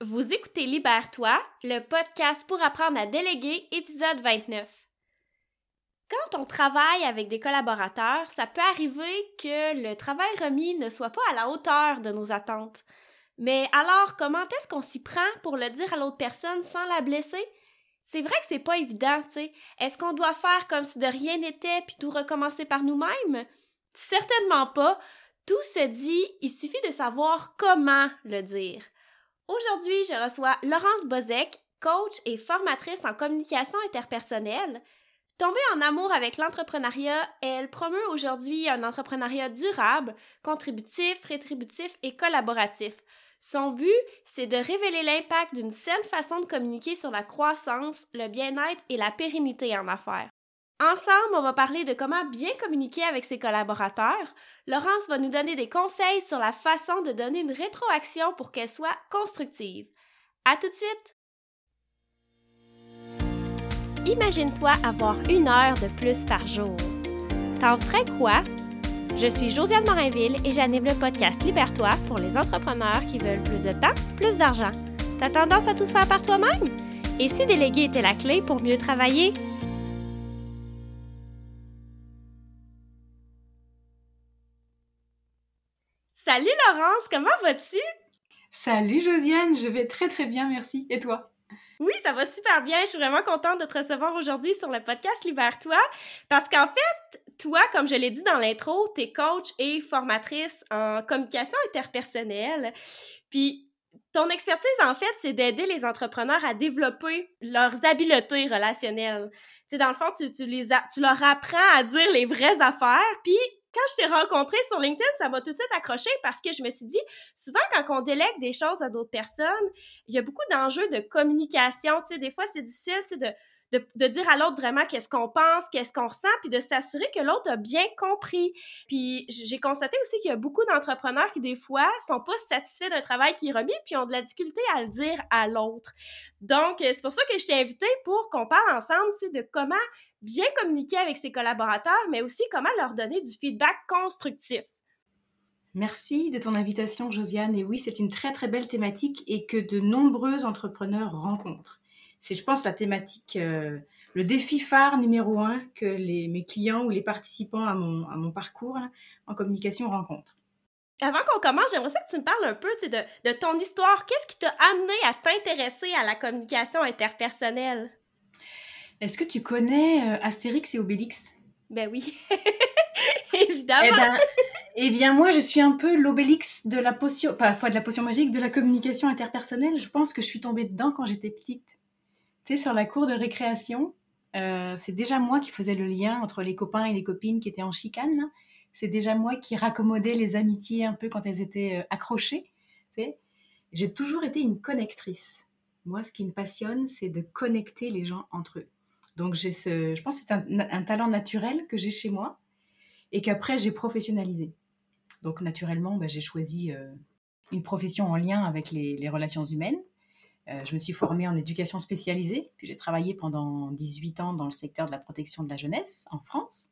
Vous écoutez Libère-toi, le podcast pour apprendre à déléguer, épisode 29. Quand on travaille avec des collaborateurs, ça peut arriver que le travail remis ne soit pas à la hauteur de nos attentes. Mais alors, comment est-ce qu'on s'y prend pour le dire à l'autre personne sans la blesser? C'est vrai que c'est pas évident, tu sais. Est-ce qu'on doit faire comme si de rien n'était puis tout recommencer par nous-mêmes? Certainement pas. Tout se dit, il suffit de savoir comment le dire. Aujourd'hui, je reçois Laurence Bozek, coach et formatrice en communication interpersonnelle. Tombée en amour avec l'entrepreneuriat, elle promeut aujourd'hui un entrepreneuriat durable, contributif, rétributif et collaboratif. Son but, c'est de révéler l'impact d'une saine façon de communiquer sur la croissance, le bien-être et la pérennité en affaires. Ensemble, on va parler de comment bien communiquer avec ses collaborateurs. Laurence va nous donner des conseils sur la façon de donner une rétroaction pour qu'elle soit constructive. À tout de suite! Imagine-toi avoir une heure de plus par jour. T'en ferais quoi? Je suis Josiane Morinville et j'anime le podcast Libère-toi pour les entrepreneurs qui veulent plus de temps, plus d'argent. T'as tendance à tout faire par toi-même? Et si déléguer était la clé pour mieux travailler? Salut Laurence, comment vas-tu? Salut Josiane, je vais très très bien, merci. Et toi? Oui, ça va super bien. Je suis vraiment contente de te recevoir aujourd'hui sur le podcast Libère-toi parce qu'en fait, toi, comme je l'ai dit dans l'intro, tu es coach et formatrice en communication interpersonnelle. Puis ton expertise, en fait, c'est d'aider les entrepreneurs à développer leurs habiletés relationnelles. Tu sais, dans le fond, tu, tu, les tu leur apprends à dire les vraies affaires, puis quand je t'ai rencontré sur LinkedIn, ça m'a tout de suite accroché parce que je me suis dit, souvent quand on délègue des choses à d'autres personnes, il y a beaucoup d'enjeux de communication. Tu sais, des fois, c'est difficile de, de, dire à l'autre vraiment qu'est-ce qu'on pense, qu'est-ce qu'on ressent, puis de s'assurer que l'autre a bien compris. Puis j'ai constaté aussi qu'il y a beaucoup d'entrepreneurs qui, des fois, sont pas satisfaits d'un travail qui est remis, puis ont de la difficulté à le dire à l'autre. Donc, c'est pour ça que je t'ai invité pour qu'on parle ensemble, de comment bien communiquer avec ses collaborateurs, mais aussi comment leur donner du feedback constructif. Merci de ton invitation, Josiane. Et oui, c'est une très très belle thématique et que de nombreux entrepreneurs rencontrent c'est, je pense, la thématique, euh, le défi phare numéro un que les, mes clients ou les participants à mon, à mon parcours en communication rencontrent. Avant qu'on commence, j'aimerais ça que tu me parles un peu de, de ton histoire. Qu'est-ce qui t'a amené à t'intéresser à la communication interpersonnelle? Est-ce que tu connais euh, Astérix et Obélix? Ben oui, évidemment. Eh, ben, eh, bien, moi, je suis un peu l'Obélix de la potion, pas, pas de la potion magique, de la communication interpersonnelle. Je pense que je suis tombée dedans quand j'étais petite. Sur la cour de récréation, euh, c'est déjà moi qui faisais le lien entre les copains et les copines qui étaient en chicane. C'est déjà moi qui raccommodais les amitiés un peu quand elles étaient euh, accrochées. J'ai toujours été une connectrice. Moi, ce qui me passionne, c'est de connecter les gens entre eux. Donc, j'ai ce, je pense que c'est un, talent naturel que j'ai chez moi et qu'après, j'ai professionnalisé. Donc, naturellement, bah, j'ai choisi euh, une profession en lien avec les relations humaines. Euh, je me suis formée en éducation spécialisée, puis j'ai travaillé pendant 18 ans dans le secteur de la protection de la jeunesse en France.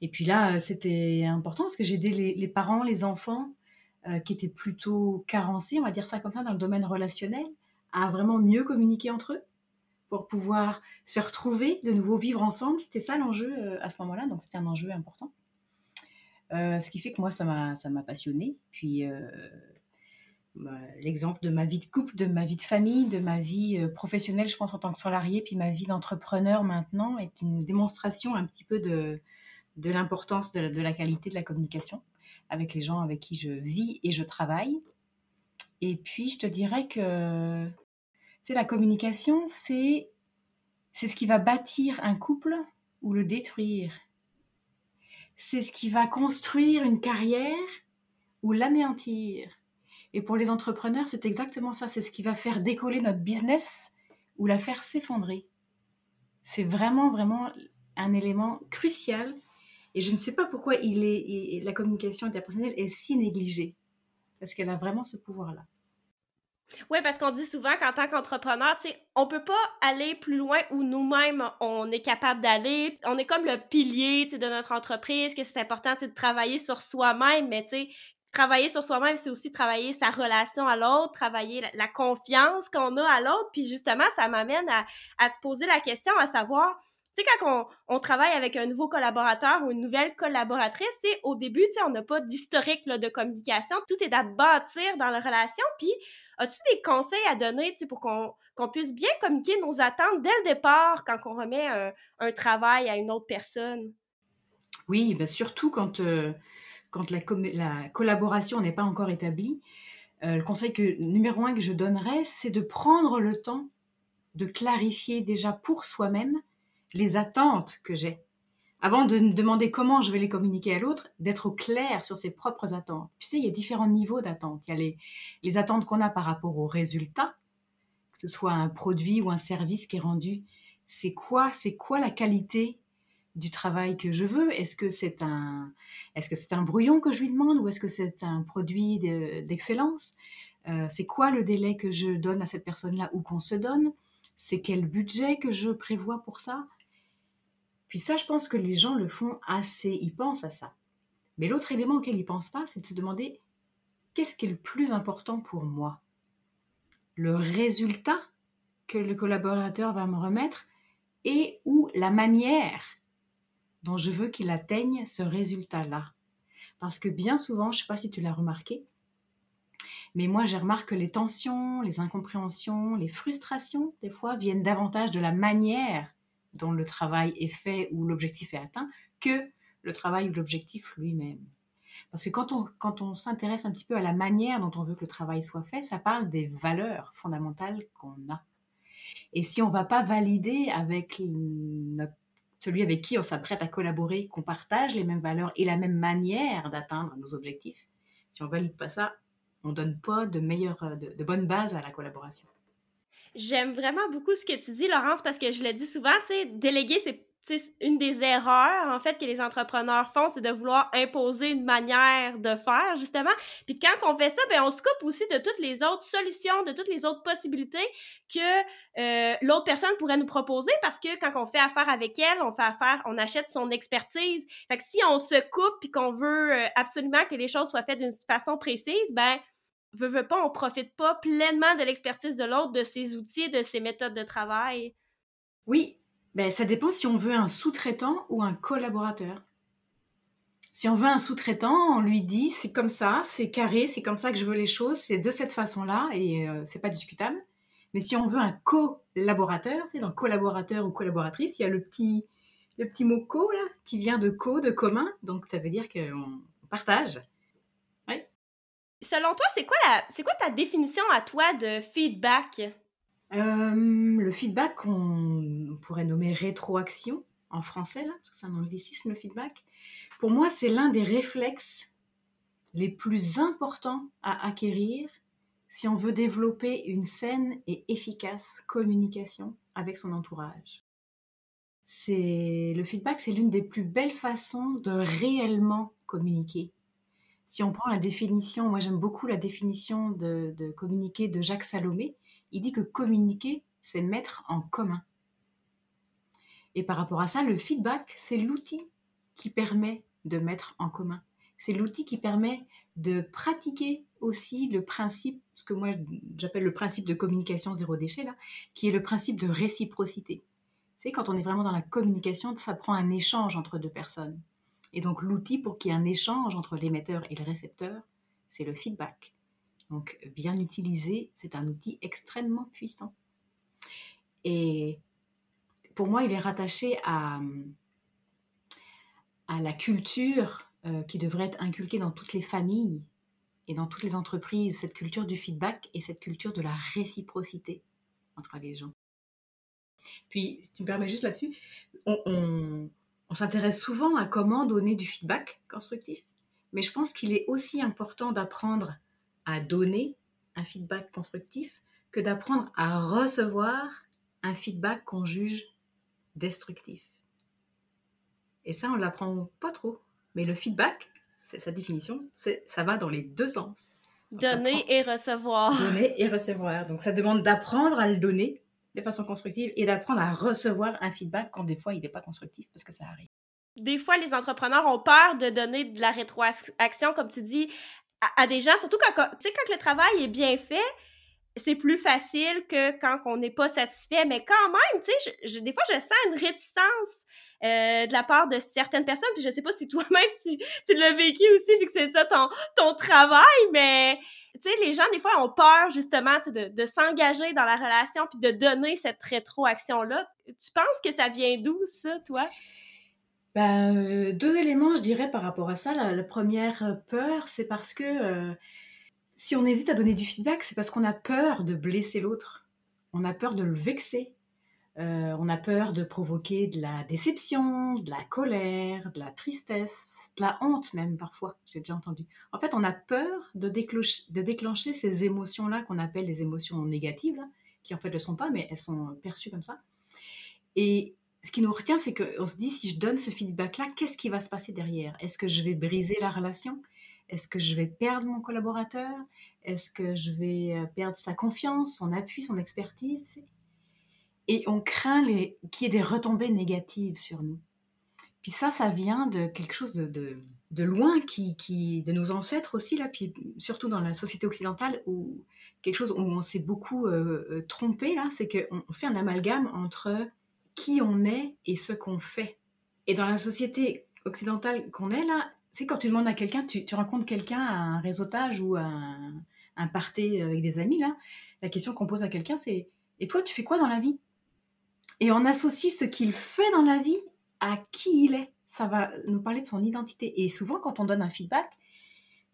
Et puis là, euh, c'était important parce que j'ai aidé les, parents, les enfants euh, qui étaient plutôt carencés, on va dire ça comme ça, dans le domaine relationnel, à vraiment mieux communiquer entre eux pour pouvoir se retrouver, de nouveau vivre ensemble. C'était ça l'enjeu à ce moment-là, donc c'était un enjeu important. ce qui fait que moi, ça m'a passionnée. Puis l'exemple de ma vie de couple, de ma vie de famille, de ma vie euh, professionnelle, je pense en tant que salarié, puis ma vie d'entrepreneur maintenant est une démonstration un petit peu de, de l'importance de, la qualité de la communication avec les gens avec qui je vis et je travaille. Et puis, je te dirais que c'est la communication, c'est c'est ce qui va bâtir un couple ou le détruire. C'est ce qui va construire une carrière ou l'anéantir. Et pour les entrepreneurs, c'est exactement ça. C'est ce qui va faire décoller notre business ou la faire s'effondrer. C'est vraiment, vraiment un élément crucial. Et je ne sais pas pourquoi la communication interpersonnelle est si négligée. Parce qu'elle a vraiment ce pouvoir-là. Oui, parce qu'on dit souvent qu'en tant qu'entrepreneur, on peut pas aller plus loin où nous-mêmes on est capable d'aller. On est comme le pilier de notre entreprise, que c'est important de travailler sur soi-même, mais travailler sur soi-même, c'est aussi travailler sa relation à l'autre, travailler la, confiance qu'on a à l'autre. Puis justement, ça m'amène à, te poser la question à savoir, tu sais, quand on, travaille avec un nouveau collaborateur ou une nouvelle collaboratrice, c'est au début, tu sais, on n'a pas d'historique de communication. Tout est à bâtir dans la relation. Puis, as-tu des conseils à donner, tu sais, pour qu'on puisse bien communiquer nos attentes dès le départ quand on remet un, un travail à une autre personne? Oui, ben surtout quand, euh, quand la, la, collaboration n'est pas encore établie. Euh, le conseil que, numéro un que je donnerais, c'est de prendre le temps de clarifier déjà pour soi-même les attentes que j'ai. Avant de me demander comment je vais les communiquer à l'autre, d'être clair sur ses propres attentes. Tu sais, il y a différents niveaux d'attentes. Il y a les, les attentes qu'on a par rapport au résultat, que ce soit un produit ou un service qui est rendu. C'est quoi, c'est quoi la qualité du travail que je veux? Est-ce que c'est un, est-ce un brouillon que je lui demande ou est-ce que c'est un produit d'excellence? Euh, C'est quoi le délai que je donne à cette personne-là ou qu'on se donne? C'est quel budget que je prévois pour ça? Puis ça, je pense que les gens le font assez, ils pensent à ça. Mais l'autre élément auquel ils pensent pas, c'est de se demander qu'est-ce qui est le plus important pour moi? Le résultat que le collaborateur va me remettre et ou la manière dont je veux qu'il atteigne ce résultat-là. Parce que bien souvent, je ne sais pas si tu l'as remarqué, mais moi, je remarque que les tensions, les incompréhensions, les frustrations, des fois, viennent davantage de la manière dont le travail est fait ou l'objectif est atteint que le travail ou l'objectif lui-même. Parce que quand on, quand on s'intéresse un petit peu à la manière dont on veut que le travail soit fait, ça parle des valeurs fondamentales qu'on a. Et si on ne va pas valider avec notre celui avec qui on s'apprête à collaborer, qu'on partage les mêmes valeurs et la même manière d'atteindre nos objectifs. Si on valide pas ça, on donne pas de meilleure, de, de bonnes bases à la collaboration. J'aime vraiment beaucoup ce que tu dis, Laurence, parce que je le dis souvent, tu sais, déléguer, c'est une des erreurs, en fait, que les entrepreneurs font, c'est de vouloir imposer une manière de faire, justement. Puis quand on fait ça, ben on se coupe aussi de toutes les autres solutions, de toutes les autres possibilités que euh, l'autre personne pourrait nous proposer, parce que quand on fait affaire avec elle, on fait affaire, on achète son expertise. Fait que si on se coupe puis qu'on veut euh, absolument que les choses soient faites d'une façon précise, ben veut, veut pas, on profite pas pleinement de l'expertise de l'autre, de ses outils, de ses méthodes de travail. Oui, ben, ça dépend si on veut un sous-traitant ou un collaborateur. Si on veut un sous-traitant, on lui dit c'est comme ça, c'est carré, c'est comme ça que je veux les choses, c'est de cette façon-là et euh, c'est pas discutable. Mais si on veut un collaborateur, c'est dans collaborateur ou collaboratrice, il y a le petit, le petit mot co là, qui vient de co, de commun, donc ça veut dire qu'on partage. Selon toi, c'est quoi, c'est quoi ta définition à toi de feedback? Euh, le feedback qu'on pourrait nommer rétroaction en français, parce que c'est un anglicisme, le feedback. Pour moi, c'est l'un des réflexes les plus importants à acquérir si on veut développer une saine et efficace communication avec son entourage. C'est le feedback, c'est l'une des plus belles façons de réellement communiquer. Si on prend la définition, moi j'aime beaucoup la définition de, de communiquer de Jacques Salomé, il dit que communiquer, c'est mettre en commun. Et par rapport à ça, le feedback, c'est l'outil qui permet de mettre en commun. C'est l'outil qui permet de pratiquer aussi le principe, ce que moi j'appelle le principe de communication zéro déchet, qui est le principe de réciprocité. C'est quand on est vraiment dans la communication, ça prend un échange entre deux personnes. Et donc l'outil pour qu'il y ait un échange entre l'émetteur et le récepteur, c'est le feedback. Donc, bien utilisé, c'est un outil extrêmement puissant. Et pour moi, il est rattaché à, à la culture euh, qui devrait être inculquée dans toutes les familles et dans toutes les entreprises, cette culture du feedback et cette culture de la réciprocité entre les gens. Puis, si tu me permets juste là-dessus, on, on s'intéresse souvent à comment donner du feedback constructif, mais je pense qu'il est aussi important d'apprendre à donner un feedback constructif que d'apprendre à recevoir un feedback qu'on juge destructif. Et ça, on ne l'apprend pas trop. Mais le feedback, c'est sa définition, ça va dans les deux sens. donner et recevoir. Donner et recevoir. Donc ça demande d'apprendre à le donner de façon constructive et d'apprendre à recevoir un feedback quand des fois il n'est pas constructif parce que ça arrive. Des fois, les entrepreneurs ont peur de donner de la rétroaction, comme tu dis, à, des gens, surtout quand, quand le travail est bien fait, c'est plus facile que quand on n'est pas satisfait. Mais quand même, tu sais, des fois, je sens une réticence euh, de la part de certaines personnes. Puis je sais pas si toi-même, tu, tu l'as vécu aussi, vu que c'est ça ton, ton travail. Mais, tu sais, les gens, des fois, ont peur, justement, de, de s'engager dans la relation puis de donner cette rétroaction-là. Tu penses que ça vient d'où, ça, toi? Ben, euh, deux éléments, je dirais, par rapport à ça. La, première peur, c'est parce que... Euh, si on hésite à donner du feedback, c'est parce qu'on a peur de blesser l'autre. On a peur de le vexer. Euh, on a peur de provoquer de la déception, de la colère, de la tristesse, de la honte même parfois, j'ai déjà entendu. En fait, on a peur de, déclencher, ces émotions-là qu'on appelle les émotions négatives, qui en fait ne le sont pas, mais elles sont perçues comme ça. Et ce qui nous retient, c'est qu'on se dit, si je donne ce feedback-là, qu'est-ce qui va se passer derrière? Est-ce que je vais briser la relation? Est-ce que je vais perdre mon collaborateur? Est-ce que je vais euh, perdre sa confiance, son appui, son expertise? Et on craint qu'il y ait des retombées négatives sur nous. Puis ça, ça vient de quelque chose de, loin, qui, de nos ancêtres aussi, là, puis surtout dans la société occidentale, où quelque chose où on s'est beaucoup euh, euh, trompé, là, c'est qu'on fait un amalgame entre qui on est et ce qu'on fait. Et dans la société occidentale qu'on est là, sais, quand tu demandes à quelqu'un, tu, rencontres quelqu'un à un réseautage ou à un, un party avec des amis, là, la question qu'on pose à quelqu'un, c'est Et toi, tu fais quoi dans la vie? Et on associe ce qu'il fait dans la vie à qui il est. Ça va nous parler de son identité. Et souvent, quand on donne un feedback,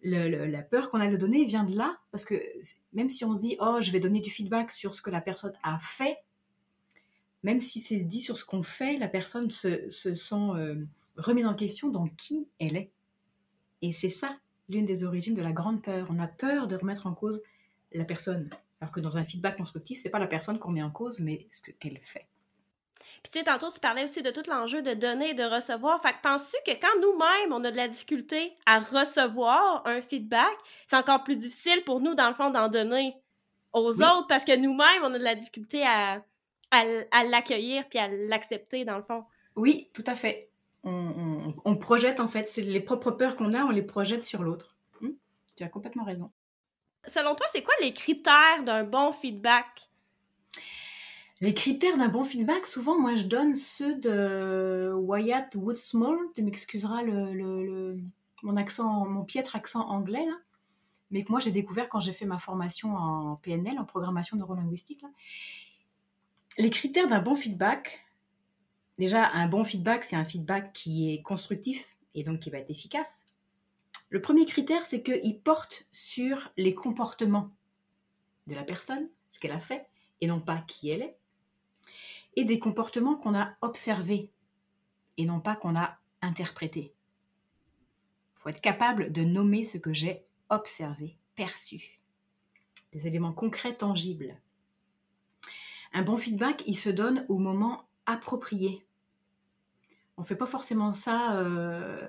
la peur qu'on a de donner vient de là, parce que même si on se dit, oh, je vais donner du feedback sur ce que la personne a fait, même si c'est dit sur ce qu'on fait, la personne se, sent euh, remise en question dans qui elle est. Et c'est ça l'une des origines de la grande peur. On a peur de remettre en cause la personne. Alors que dans un feedback constructif, c'est pas la personne qu'on met en cause, mais ce qu'elle fait. Puis tu sais, tantôt, tu parlais aussi de tout l'enjeu de donner et de recevoir. Fait que penses-tu que quand nous-mêmes, on a de la difficulté à recevoir un feedback, c'est encore plus difficile pour nous, dans le fond, d'en donner aux autres parce que nous-mêmes, on a de la difficulté à, à, à l'accueillir puis à l'accepter, dans le fond? Oui, tout à fait on, projette en fait, c'est les propres peurs qu'on a, on les projette sur l'autre. Hmm? Tu as complètement raison. Selon toi, c'est quoi les critères d'un bon feedback? Les critères d'un bon feedback, souvent, moi, je donne ceux de Wyatt Woodsmall. Tu m'excuseras le, mon accent, mon piètre accent anglais, mais que moi, j'ai découvert quand j'ai fait ma formation en PNL, en programmation neurolinguistique. Là. Les critères d'un bon feedback, Déjà, un bon feedback, c'est un feedback qui est constructif et donc qui va être efficace. Le premier critère, c'est qu'il porte sur les comportements de la personne, ce qu'elle a fait, et non pas qui elle est, et des comportements qu'on a observés, et non pas qu'on a interprétés. Il faut être capable de nommer ce que j'ai observé, perçu. Des éléments concrets, tangibles. Un bon feedback, il se donne au moment approprié. On ne fait pas forcément ça euh,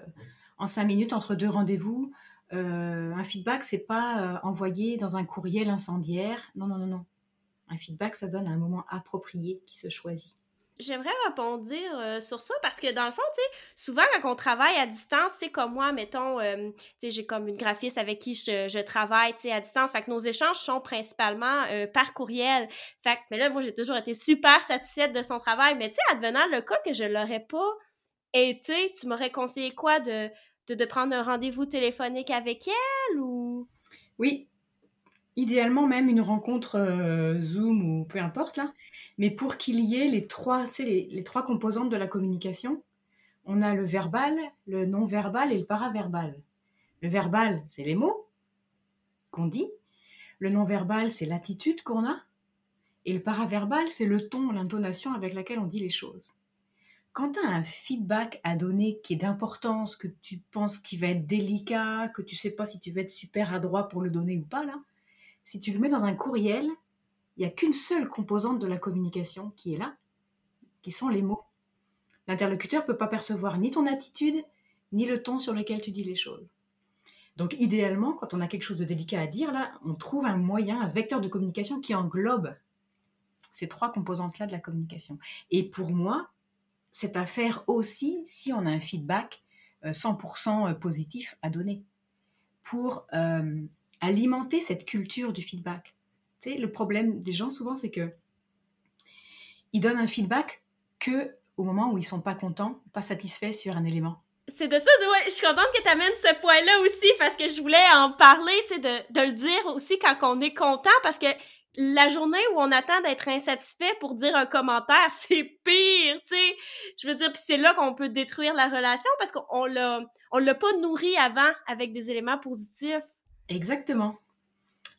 en cinq minutes entre deux rendez-vous. Euh, un feedback, c'est pas euh, envoyé dans un courriel incendiaire. Non, non, non, non. Un feedback, ça donne un moment approprié qui se choisit. J'aimerais répondre sur ça parce que dans le fond, tu sais, souvent quand on travaille à distance, c'est comme moi, mettons, tu sais, j'ai comme une graphiste avec qui je, travaille, tu sais, à distance. Fait que nos échanges sont principalement par courriel. Fait que, mais là, moi, j'ai toujours été super satisfaite de son travail. Mais tu sais, advenant le cas que je l'aurais pas et tu m'aurais conseillé quoi de, de, prendre un rendez-vous téléphonique avec elle ou? Oui, idéalement même une rencontre euh, Zoom ou peu importe là, mais pour qu'il y ait les trois, les, trois composantes de la communication, on a le verbal, le non-verbal et le paraverbal. Le verbal, c'est les mots qu'on dit. Le non-verbal, c'est l'attitude qu'on a. Et le paraverbal, c'est le ton, l'intonation avec laquelle on dit les choses quand tu as un feedback à donner qui est d'importance, que tu penses qu'il va être délicat, que tu sais pas si tu vas être super adroit pour le donner ou pas, là, si tu le mets dans un courriel, il n'y a qu'une seule composante de la communication qui est là, qui sont les mots. L'interlocuteur ne peut pas percevoir ni ton attitude, ni le ton sur lequel tu dis les choses. Donc idéalement, quand on a quelque chose de délicat à dire, là, on trouve un moyen, un vecteur de communication qui englobe ces trois composantes-là de la communication. Et pour moi, c'est à faire aussi si on a un feedback 100% euh, euh, positif à donner. pour euh, alimenter cette culture du feedback. Tu sais, le problème des gens souvent, c'est que ils donnent un feedback que au moment où ils sont pas contents, pas satisfaits sur un élément. C'est de ça, ouais, je suis contente que tu amènes ce point-là aussi parce que je voulais en parler, tu sais, de, le dire aussi quand on est content parce que la journée où on attend d'être insatisfait pour dire un commentaire, c'est pire, tu sais. Je veux dire, puis c'est là qu'on peut détruire la relation parce qu'on l'a, on l'a pas nourri avant avec des éléments positifs. Exactement.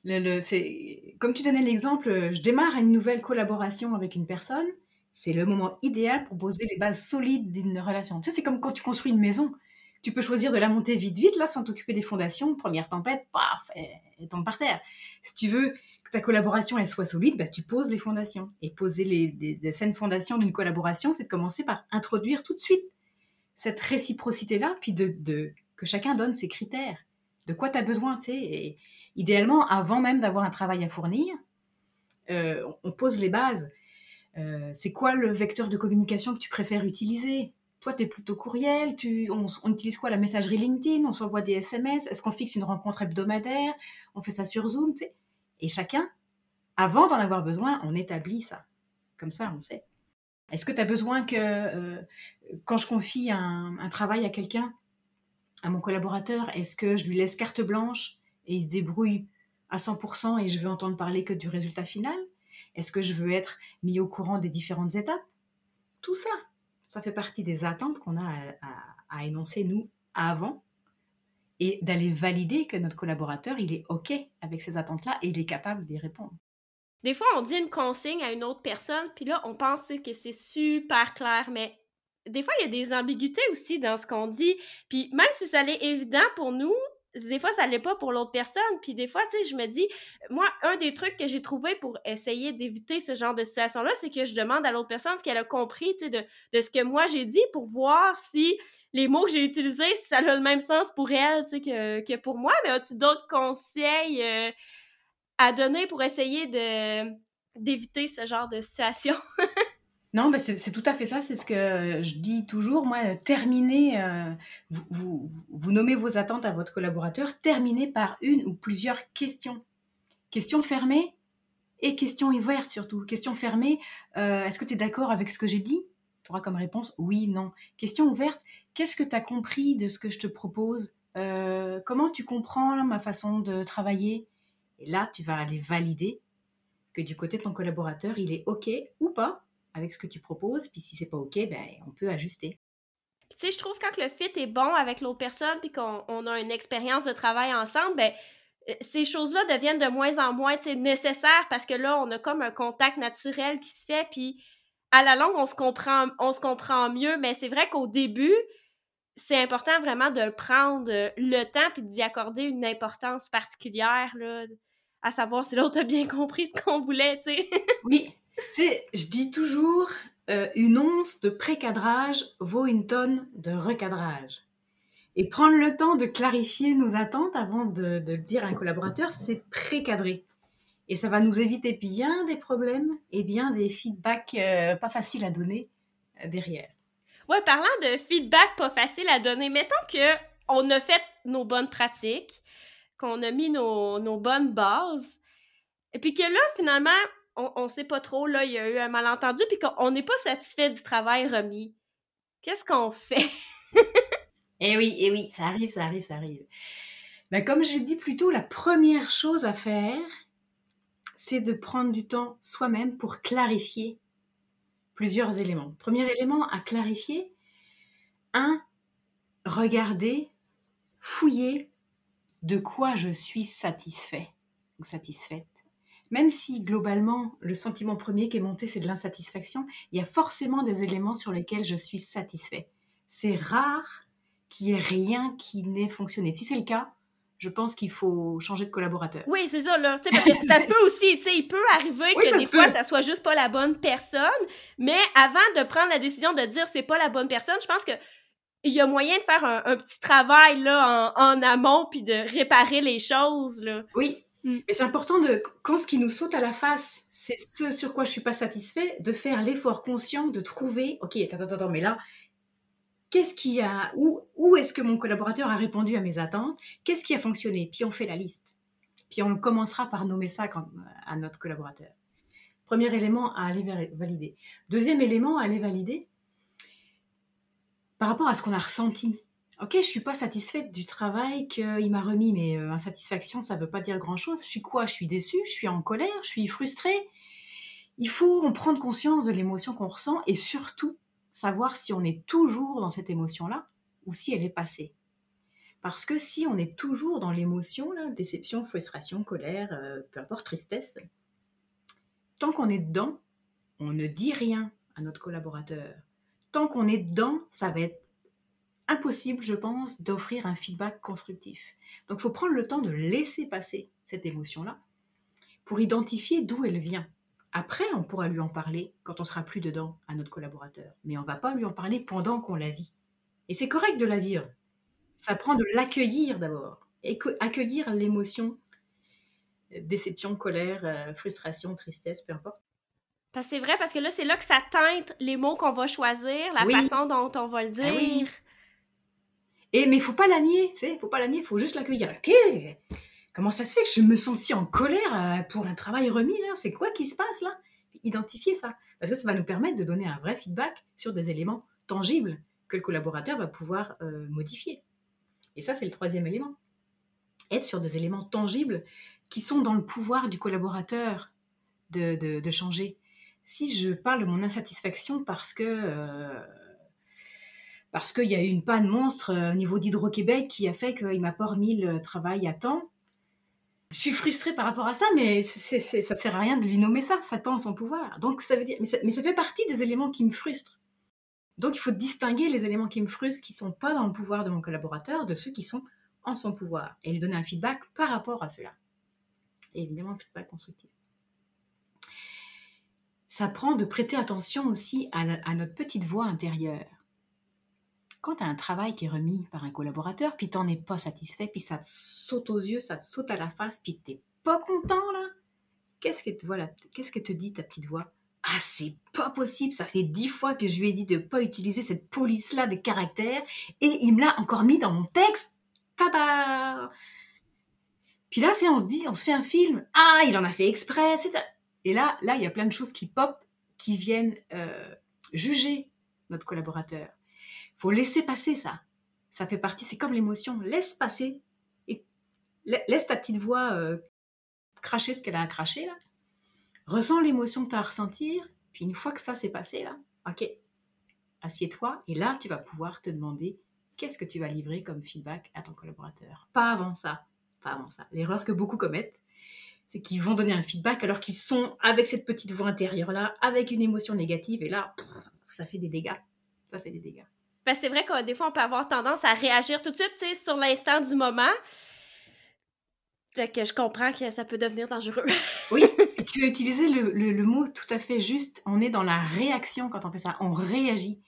Le, c'est, comme tu donnais l'exemple, je démarre une nouvelle collaboration avec une personne, c'est le moment idéal pour poser les bases solides d'une relation. Tu sais, c'est comme quand tu construis une maison. Tu peux choisir de la monter vite, vite, là, sans t'occuper des fondations. Première tempête, paf, elle tombe par terre. Si tu veux ta collaboration elle soit solide, bah, tu poses les fondations. Et poser les, les, saines fondations d'une collaboration, c'est de commencer par introduire tout de suite cette réciprocité-là, puis de, que chacun donne ses critères. De quoi tu as besoin, idéalement, avant même d'avoir un travail à fournir, euh, on pose les bases. Euh, c'est quoi le vecteur de communication que tu préfères utiliser? Toi, tu es plutôt courriel, tu, on, utilise quoi? La messagerie LinkedIn On s'envoie des SMS Est-ce qu'on fixe une rencontre hebdomadaire? On fait ça sur Zoom et chacun, avant d'en avoir besoin, on établit ça. Comme ça, on sait. Est-ce que tu as besoin que, euh, quand je confie un travail à quelqu'un, à mon collaborateur, est-ce que je lui laisse carte blanche et il se débrouille à 100% et je veux entendre parler que du résultat final? Est-ce que je veux être mis au courant des différentes étapes? Tout ça, ça fait partie des attentes qu'on a à, énoncer, nous, avant et d'aller valider que notre collaborateur, il est OK avec ces attentes-là et il est capable d'y répondre. Des fois, on dit une consigne à une autre personne, puis là, on pense que c'est super clair, mais des fois, il y a des ambiguïtés aussi dans ce qu'on dit. Puis même si ça l'est évident pour nous, des fois, ça l'est pas pour l'autre personne. Puis des fois, tu sais, je me dis, moi, un des trucs que j'ai trouvé pour essayer d'éviter ce genre de situation-là, c'est que je demande à l'autre personne ce qu'elle a compris, tu sais, de, de ce que moi j'ai dit pour voir si les mots que j'ai utilisés, ça a le même sens pour elle, tu sais, que, que pour moi. Mais as-tu d'autres conseils euh, à donner pour essayer d'éviter ce genre de situation? Non, bah c'est tout à fait ça, c'est ce que je dis toujours. Moi, terminez, euh, vous, nommez vos attentes à votre collaborateur, terminez par une ou plusieurs questions. Questions fermées et questions ouvertes surtout. Questions fermées, euh, est-ce que tu es d'accord avec ce que j'ai dit? Tu auras comme réponse oui, non. Question ouverte, qu'est-ce que tu as compris de ce que je te propose? Euh, Comment tu comprends ma façon de travailler? Et là, tu vas aller valider que du côté de ton collaborateur, il est OK ou pas avec ce que tu proposes, puis si c'est pas OK, ben, on peut ajuster. tu sais, je trouve quand le fit est bon avec l'autre personne, puis qu'on a une expérience de travail ensemble, ben, euh, ces choses-là deviennent de moins en moins nécessaires parce que là, on a comme un contact naturel qui se fait, puis à la longue, on se comprend, on se comprend mieux, mais c'est vrai qu'au début, c'est important vraiment de prendre euh, le temps puis d'y accorder une importance particulière, là, à savoir si l'autre a bien compris ce qu'on voulait, tu sais. oui, tu sais, je dis toujours, euh, une once de précadrage vaut une tonne de recadrage. Et prendre le temps de clarifier nos attentes avant de, de dire à un collaborateur, c'est précadrer. Et ça va nous éviter bien des problèmes et bien des feedbacks euh, pas faciles à donner euh, derrière. Ouais, parlant de feedback pas facile à donner, mettons que on a fait nos bonnes pratiques, qu'on a mis nos bonnes bases, et puis que là, finalement, on, ne sait pas trop, là, il y a eu un malentendu, puis qu'on n'est pas satisfait du travail remis. Qu'est-ce qu'on fait? eh oui, eh oui, ça arrive, ça arrive, ça arrive. Ben, comme j'ai dit plus tôt, la première chose à faire, c'est de prendre du temps soi-même pour clarifier plusieurs éléments. Premier élément à clarifier, un, regarder, fouiller de quoi je suis satisfait ou satisfaite même si globalement le sentiment premier qui est monté c'est de l'insatisfaction, il y a forcément des éléments sur lesquels je suis satisfait. C'est rare qu'il y ait rien qui n'ait fonctionné. Si c'est le cas, je pense qu'il faut changer de collaborateur. Oui, c'est ça, là. ça se peut aussi, tu sais, il peut arriver que des fois, ça soit juste pas la bonne personne, mais avant de prendre la décision de dire c'est pas la bonne personne, je pense que il y a moyen de faire un, petit travail, là, en, en amont, puis de réparer les choses, là. Oui, Mm. Mais c'est important de, quand ce qui nous saute à la face, c'est ce sur quoi je suis pas satisfait, de faire l'effort conscient de trouver, ok, attends, attends, attends, mais là, qu'est-ce qui a, où, où est-ce que mon collaborateur a répondu à mes attentes, qu'est-ce qui a fonctionné, puis on fait la liste. Puis on commencera par nommer ça à notre collaborateur. Premier élément à aller valider. Deuxième élément à aller valider, par rapport à ce qu'on a ressenti. Ok, je suis pas satisfaite du travail qu'il m'a remis, mais euh, insatisfaction, ça veut pas dire grand-chose. Je suis quoi? Je suis déçue, je suis en colère, je suis frustrée? Il faut prendre conscience de l'émotion qu'on ressent et surtout savoir si on est toujours dans cette émotion-là ou si elle est passée. Parce que si on est toujours dans l'émotion, déception, frustration, colère, euh, peu importe, tristesse, tant qu'on est dedans, on ne dit rien à notre collaborateur. Tant qu'on est dedans, ça va être impossible, je pense, d'offrir un feedback constructif. Donc il faut prendre le temps de laisser passer cette émotion-là pour identifier d'où elle vient. Après, on pourra lui en parler quand on sera plus dedans à notre collaborateur. Mais on va pas lui en parler pendant qu'on la vit. Et c'est correct de la vivre. Ça prend de l'accueillir d'abord. Et accueillir l'émotion, déception, colère, euh, frustration, tristesse, peu importe. Parce c'est vrai, parce que là, c'est là que ça teinte les mots qu'on va choisir, la façon dont on va le ah dire. Et mais il faut pas la nier, sais, faut pas la nier, il faut juste l'accueillir. Ok, comment ça se fait que je me sens si en colère euh, pour un travail remis là? C'est quoi qui se passe là? Identifier ça, parce que ça va nous permettre de donner un vrai feedback sur des éléments tangibles que le collaborateur va pouvoir euh, modifier. Et ça, c'est le troisième élément. Être sur des éléments tangibles qui sont dans le pouvoir du collaborateur de, changer. Si je parle de mon insatisfaction parce que euh, parce qu'il y a eu une panne monstre euh, au niveau d'Hydro-Québec qui a fait qu'il m'a pas remis le travail à temps, je suis frustrée par rapport à ça, mais ça ne ça sert à rien de lui nommer ça, ça pas en son pouvoir. Donc ça veut dire, mais ça, mais ça fait partie des éléments qui me frustrent. Donc il faut distinguer les éléments qui me frustrent, qui sont pas dans le pouvoir de mon collaborateur, de ceux qui sont en son pouvoir, et lui donner un feedback par rapport à cela. Et évidemment, un feedback constructif. Ça prend de prêter attention aussi à, notre petite voix intérieure. Quand tu as un travail qui est remis par un collaborateur, puis t'en es pas satisfait, puis ça te saute aux yeux, ça te saute à la face, puis t'es pas content là, qu'est-ce que, voilà, qu'est-ce que te dit ta petite voix? Ah, c'est pas possible, ça fait dix fois que je lui ai dit de pas utiliser cette police-là de caractère, et il me l'a encore mis dans mon texte. Tabar Puis là, c'est on se dit, on se fait un film. Ah, il en a fait exprès, etc. Et là, là, il y a plein de choses qui pop, qui viennent euh, juger notre collaborateur. Faut laisser passer ça. Ça fait partie, c'est comme l'émotion. Laisse passer et laisse ta petite voix euh, cracher ce qu'elle a à cracher là Ressens l'émotion que tu as à ressentir, puis une fois que ça s'est passé, là, ok, assieds-toi, et là, tu vas pouvoir te demander qu'est-ce que tu vas livrer comme feedback à ton collaborateur. Pas avant ça, pas avant ça. L'erreur que beaucoup commettent, c'est qu'ils vont donner un feedback alors qu'ils sont avec cette petite voix intérieure-là, avec une émotion négative, et là, ça fait des dégâts. Ça fait des dégâts. Ben, c'est vrai que des fois, on peut avoir tendance à réagir tout de suite, sur l'instant du moment. Fait que je comprends que ça peut devenir dangereux. oui, tu as utilisé le, mot tout à fait juste. On est dans la réaction quand on fait ça. On réagit.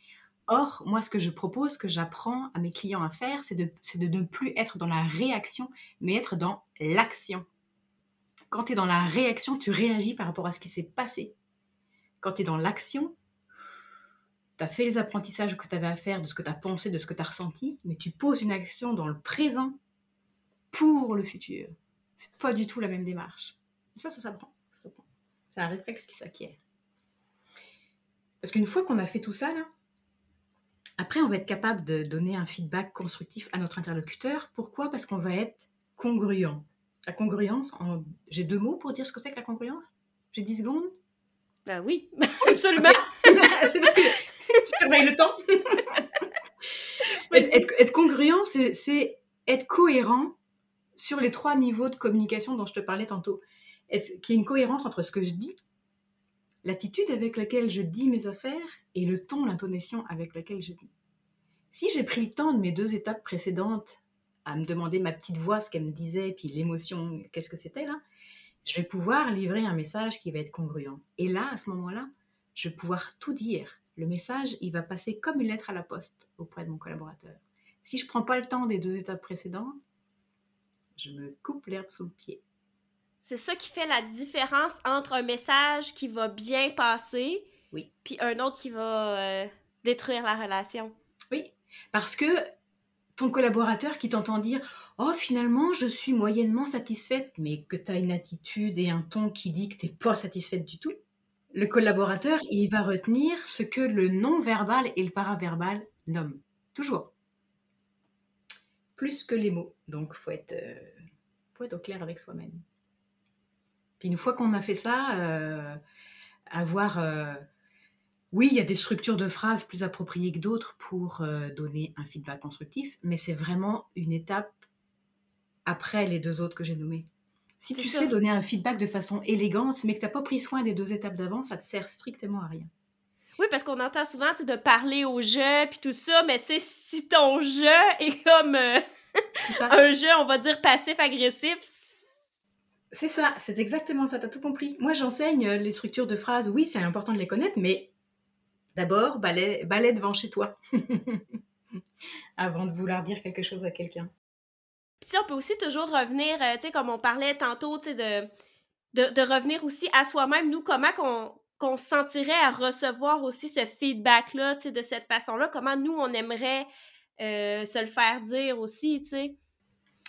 Or, moi, ce que je propose, que j'apprends à mes clients à faire, c'est de, de ne plus être dans la réaction, mais être dans l'action. Quand tu es dans la réaction, tu réagis par rapport à ce qui s'est passé. Quand tu es dans l'action, tu as fait les apprentissages que tu avais à faire, de ce que tu as pensé, de ce que tu as ressenti, mais tu poses une action dans le présent pour le futur. C'est pas du tout la même démarche. Ça, ça s'apprend. C'est un réflexe qui s'acquiert. Parce qu'une fois qu'on a fait tout ça, là, après, on va être capable de donner un feedback constructif à notre interlocuteur. Pourquoi? Parce qu'on va être congruent. La congruence, j'ai deux mots pour dire ce que c'est que la congruence? J'ai 10 secondes? Ben oui, absolument. c'est parce que je surveille le temps. être, être, congruent, c'est être cohérent sur les trois niveaux de communication dont je te parlais tantôt qu'il y ait une cohérence entre ce que je dis, l'attitude avec laquelle je dis mes affaires et le ton, l'intonation avec laquelle je dis. Si j'ai pris le temps de mes deux étapes précédentes à me demander ma petite voix, ce qu'elle me disait, puis l'émotion, qu'est-ce que c'était là, je vais pouvoir livrer un message qui va être congruent. Et là, à ce moment-là, je vais pouvoir tout dire. Le message, il va passer comme une lettre à la poste auprès de mon collaborateur. Si je ne prends pas le temps des deux étapes précédentes, je me coupe l'herbe sous le pied. C'est ça qui fait la différence entre un message qui va bien passer, oui. puis un autre qui va euh, détruire la relation. Oui, Parce que ton collaborateur qui t'entend dire Oh, finalement, je suis moyennement satisfaite, mais que tu as une attitude et un ton qui dit que tu n'es pas satisfaite du tout, le collaborateur, il va retenir ce que le non-verbal et le paraverbal nomment. Toujours. Plus que les mots. Donc, faut, être, euh, faut être au clair avec soi-même. Puis une fois qu'on a fait ça, euh, avoir... Euh, oui, il y a des structures de phrases plus appropriées que d'autres pour donner un feedback constructif, mais c'est vraiment une étape après les deux autres que j'ai nommées. Si tu sais donner un feedback de façon élégante, mais que tu n'as pas pris soin des deux étapes d'avant, ça te sert strictement à rien. Oui, parce qu'on entend souvent de parler au jeu puis tout ça, mais tu sais, si ton jeu est comme euh, un jeu, on va dire passif-agressif, c'est ça, c'est exactement ça, tu as tout compris. Moi, j'enseigne les structures de phrases, oui, c'est important de les connaître, mais D'abord, balai, devant chez toi, avant de vouloir dire quelque chose à quelqu'un. Puis on peut aussi toujours revenir, euh, tu sais, comme on parlait tantôt, tu sais, de, de, revenir aussi à soi-même, nous, comment qu'on se sentirait à recevoir aussi ce feedback-là, tu sais, de cette façon-là, comment nous, on aimerait euh, se le faire dire aussi, tu sais?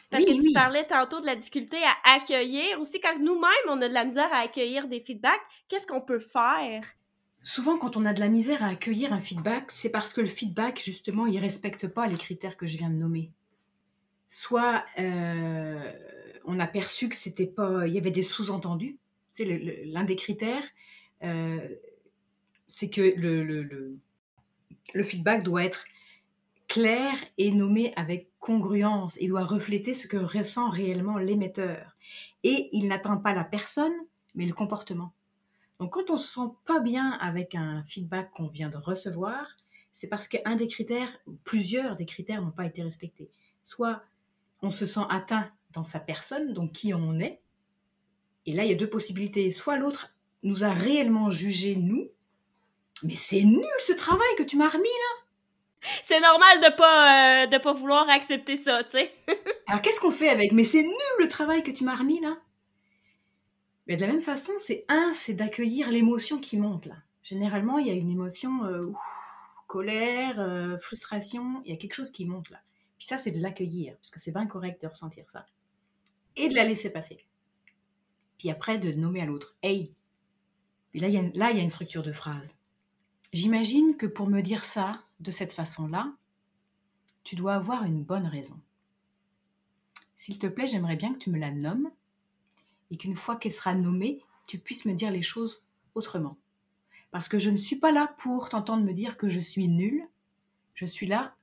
Parce que tu parlais tantôt de la difficulté à accueillir. Aussi, quand nous-mêmes, on a de la misère à accueillir des feedbacks, qu'est-ce qu'on peut faire? Souvent, quand on a de la misère à accueillir un feedback, c'est parce que le feedback, justement, il respecte pas les critères que je viens de nommer. Soit euh, on a perçu que c'était pas, il y avait des sous-entendus. C'est l'un des critères, euh, c'est que le, le, feedback doit être clair et nommé avec congruence. Il doit refléter ce que ressent réellement l'émetteur. Et il n'atteint pas la personne, mais le comportement. Donc quand on se sent pas bien avec un feedback qu'on vient de recevoir, c'est parce qu'un des critères, plusieurs des critères n'ont pas été respectés. Soit on se sent atteint dans sa personne, donc qui on est, et là il y a deux possibilités. Soit l'autre nous a réellement jugé nous, mais c'est nul ce travail que tu m'as remis là. C'est normal de pas euh, de pas vouloir accepter ça, tu sais. Alors qu'est-ce qu'on fait avec? Mais c'est nul le travail que tu m'as remis là. Mais de la même façon, c'est un, c'est d'accueillir l'émotion qui monte là. Généralement, il y a une émotion euh, colère, euh, frustration, il y a quelque chose qui monte là. Puis ça, c'est de l'accueillir, parce que c'est bien correct de ressentir ça. Et de la laisser passer. Puis après, de nommer à l'autre, hey. Puis là, il y, a, une structure de phrase. J'imagine que pour me dire ça de cette façon-là, tu dois avoir une bonne raison. S'il te plaît, j'aimerais bien que tu me la nommes et qu'une fois qu'elle sera nommée, tu puisses me dire les choses autrement. Parce que je ne suis pas là pour t'entendre me dire que je suis nulle, je suis là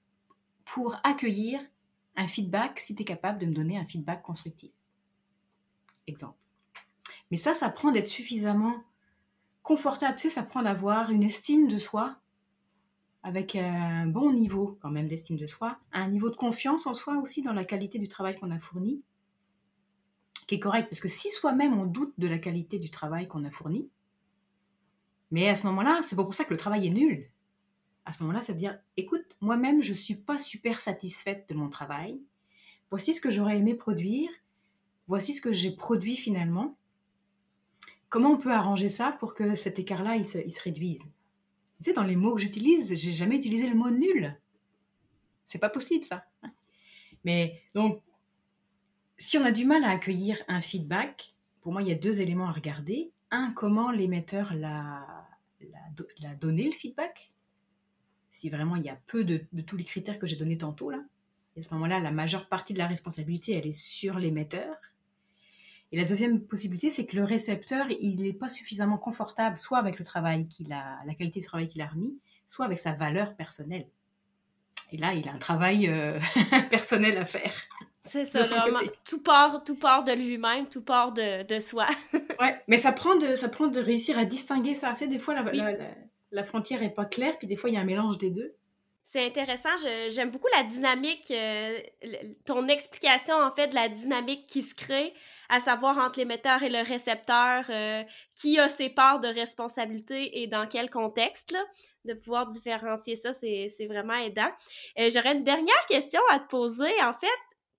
pour accueillir un feedback si tu es capable de me donner un feedback constructif. Exemple. Mais ça, ça prend d'être suffisamment confortable, tu ça prend d'avoir une estime de soi avec un bon niveau quand même d'estime de soi, un niveau de confiance en soi aussi dans la qualité du travail qu'on a fourni, qui est correct, parce que si soi-même on doute de la qualité du travail qu'on a fourni, mais à ce moment-là, c'est pas pour ça que le travail est nul. À ce moment-là, c'est de dire, écoute, moi-même, je suis pas super satisfaite de mon travail. Voici ce que j'aurais aimé produire. Voici ce que j'ai produit finalement. Comment on peut arranger ça pour que cet écart-là, il se réduise? Tu sais, dans les mots que j'utilise, j'ai jamais utilisé le mot nul. C'est pas possible, ça. Mais donc, si on a du mal à accueillir un feedback, pour moi, il y a deux éléments à regarder. Un, comment l'émetteur l'a, donné le feedback. Si vraiment il y a peu de, tous les critères que j'ai donnés tantôt, là. Et à ce moment-là, la majeure partie de la responsabilité, elle est sur l'émetteur. Et la deuxième possibilité, c'est que le récepteur, il n'est pas suffisamment confortable, soit avec le travail qu'il a, la qualité du travail qu'il a remis, soit avec sa valeur personnelle. Et là, il a un travail euh, personnel à faire. C'est ça, vraiment. Tout part, tout part de lui-même, tout part de, de soi. ouais, mais ça prend, de, ça prend de réussir à distinguer ça. Tu des fois, la, la, la, frontière est pas claire, puis des fois, il y a un mélange des deux. C'est intéressant. J'aime beaucoup la dynamique, euh, ton explication, en fait, de la dynamique qui se crée, à savoir entre l'émetteur et le récepteur, euh, qui a ses parts de responsabilité et dans quel contexte, là, de pouvoir différencier ça, c'est vraiment aidant. Euh, j'aurais une dernière question à te poser. En fait,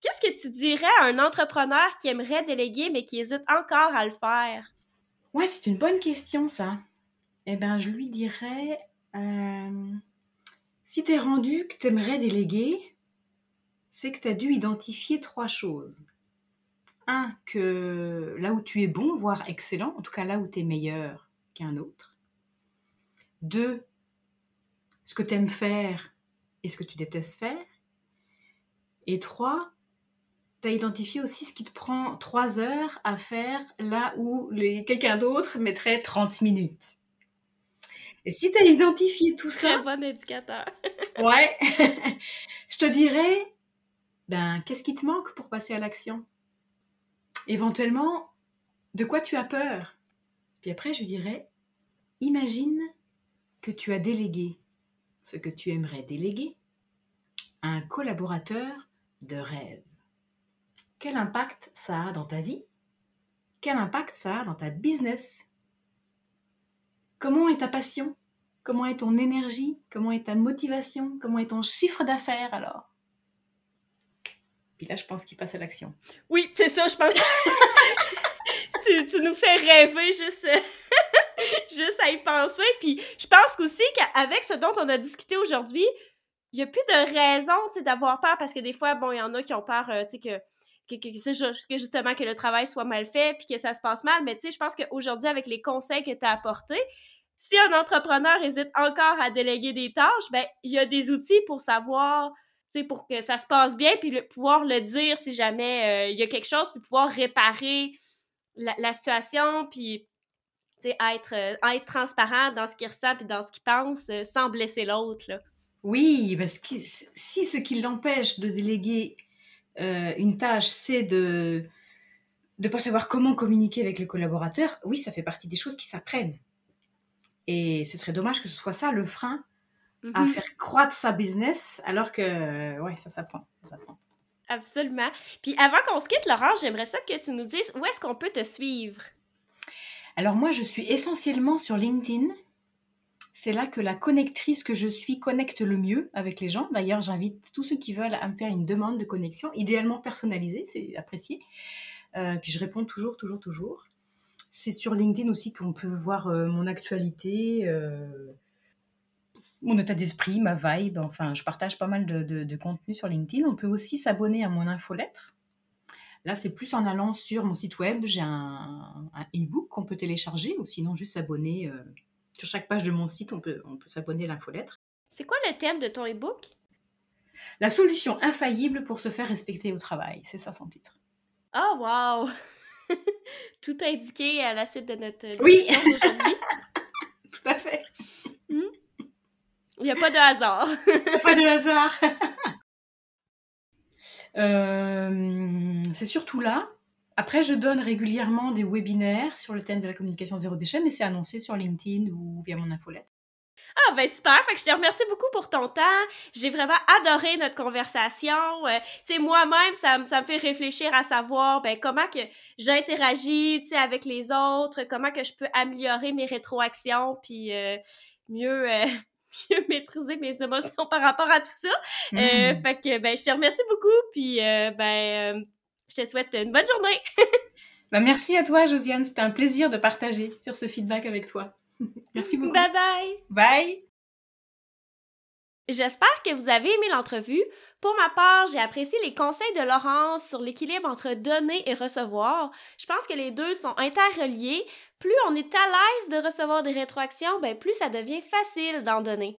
Qu'est-ce que tu dirais à un entrepreneur qui aimerait déléguer mais qui hésite encore à le faire? Ouais, c'est une bonne question, ça. Eh bien, je lui dirais, euh, Si tu es rendu que tu aimerais déléguer, c'est que tu as dû identifier trois choses. Un, que là où tu es bon, voire excellent, en tout cas là où tu es meilleur qu'un autre. Deux, ce que tu aimes faire et ce que tu détestes faire. Et trois, tu as identifié aussi ce qui te prend trois heures à faire là où quelqu'un d'autre mettrait 30 minutes. Et si tu as identifié tout ça. Très bon indicateur. ouais. je te dirais, ben, qu'est-ce qui te manque pour passer à l'action? Éventuellement, de quoi tu as peur? Puis après, je dirais, imagine que tu as délégué ce que tu aimerais déléguer à un collaborateur de rêve. Quel impact ça a dans ta vie? Quel impact ça a dans ta business? Comment est ta passion? Comment est ton énergie? Comment est ta motivation? Comment est ton chiffre d'affaires alors? Puis là, je pense qu'il passe à l'action. Oui, c'est ça, je pense. tu, nous fais rêver juste, juste à y penser. Puis je pense aussi qu'avec ce dont on a discuté aujourd'hui, il n'y a plus de raison d'avoir peur parce que des fois, bon, il y en a qui ont peur, euh, tu sais, que que, justement que le travail soit mal fait puis que ça se passe mal. Mais tu sais, je pense qu'aujourd'hui, avec les conseils que tu as apportés, si un entrepreneur hésite encore à déléguer des tâches, ben il y a des outils pour savoir, tu sais, pour que ça se passe bien, puis pouvoir le dire si jamais euh, il y a quelque chose, puis pouvoir réparer la, situation, puis être, euh, être transparent dans ce qu'il ressent puis dans ce qu'il pense euh, sans blesser l'autre. Oui, parce que si ce qui l'empêche de déléguer une tâche, c'est de ne pas savoir comment communiquer avec les collaborateurs, oui, ça fait partie des choses qui s'apprennent. Et ce serait dommage que ce soit ça le frein à mhm. faire croître sa business, alors que, ouais, ça s'apprend. Absolument. Puis avant qu'on se quitte, Laurent, j'aimerais ça que tu nous dises où est-ce qu'on peut te suivre? Alors moi, je suis essentiellement sur LinkedIn. C'est là que la connectrice que je suis connecte le mieux avec les gens. D'ailleurs, j'invite tous ceux qui veulent à me faire une demande de connexion, idéalement personnalisée, c'est apprécié. Euh, puis je réponds toujours, toujours, toujours. C'est sur LinkedIn aussi qu'on peut voir euh, mon actualité, euh, mon état d'esprit, ma vibe. Enfin, je partage pas mal de, contenu sur LinkedIn. On peut aussi s'abonner à mon infolettre. Là, c'est plus en allant sur mon site web. J'ai un, e-book qu'on peut télécharger ou sinon juste s'abonner. Sur chaque page de mon site, on peut, on peut s'abonner à l'infolettre. C'est quoi le thème de ton e-book? La solution infaillible pour se faire respecter au travail. C'est ça son titre. Oh, wow tout indiqué à la suite de notre oui. aujourd'hui. tout à fait. Hmm? Il n'y a pas de hasard. pas de hasard. Euh, c'est surtout là. Après, je donne régulièrement des webinaires sur le thème de la communication zéro déchet, mais c'est annoncé sur LinkedIn ou via mon infolette. Ah, ben super. Fait que je te remercie beaucoup pour ton temps. J'ai vraiment adoré notre conversation. Euh, tu sais, moi-même, ça, ça, me fait réfléchir à savoir ben, comment que j'interagis avec les autres, comment que je peux améliorer mes rétroactions, puis euh, mieux, euh, mieux maîtriser mes émotions par rapport à tout ça. Mmh. fait que ben, je te remercie beaucoup, puis ben, je te souhaite une bonne journée. ben, merci à toi, Josiane. C'était un plaisir de partager sur ce feedback avec toi. Merci beaucoup. Bye bye. Bye. J'espère que vous avez aimé l'entrevue. Pour ma part, j'ai apprécié les conseils de Laurence sur l'équilibre entre donner et recevoir. Je pense que les deux sont interreliés. Plus on est à l'aise de recevoir des rétroactions, ben plus ça devient facile d'en donner.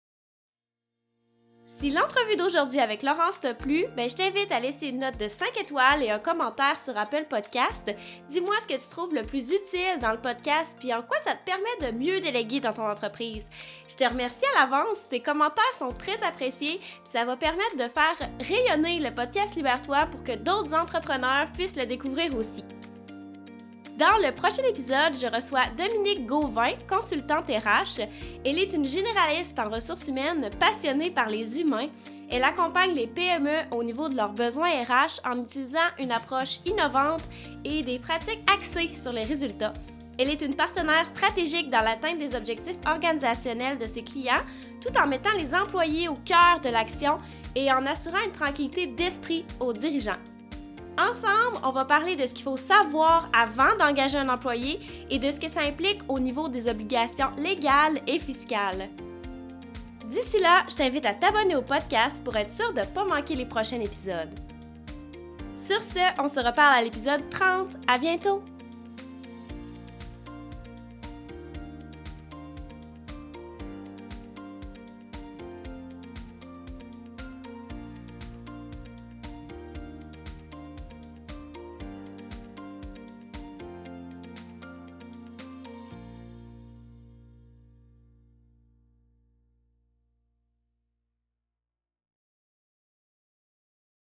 Si l'entrevue d'aujourd'hui avec Laurence t'a plu, ben je t'invite à laisser une note de 5 étoiles et un commentaire sur Apple Podcast. Dis-moi ce que tu trouves le plus utile dans le podcast puis en quoi ça te permet de mieux déléguer dans ton entreprise. Je te remercie à l'avance, tes commentaires sont très appréciés puis ça va permettre de faire rayonner le podcast Libère-toi pour que d'autres entrepreneurs puissent le découvrir aussi. Dans le prochain épisode, je reçois Dominique Gauvin, consultante RH. Elle est une généraliste en ressources humaines passionnée par les humains. Elle accompagne les PME au niveau de leurs besoins RH en utilisant une approche innovante et des pratiques axées sur les résultats. Elle est une partenaire stratégique dans l'atteinte des objectifs organisationnels de ses clients, tout en mettant les employés au cœur de l'action et en assurant une tranquillité d'esprit aux dirigeants. Ensemble, on va parler de ce qu'il faut savoir avant d'engager un employé et de ce que ça implique au niveau des obligations légales et fiscales. D'ici là, je t'invite à t'abonner au podcast pour être sûr de ne pas manquer les prochains épisodes. Sur ce, on se reparle à l'épisode 30. À bientôt!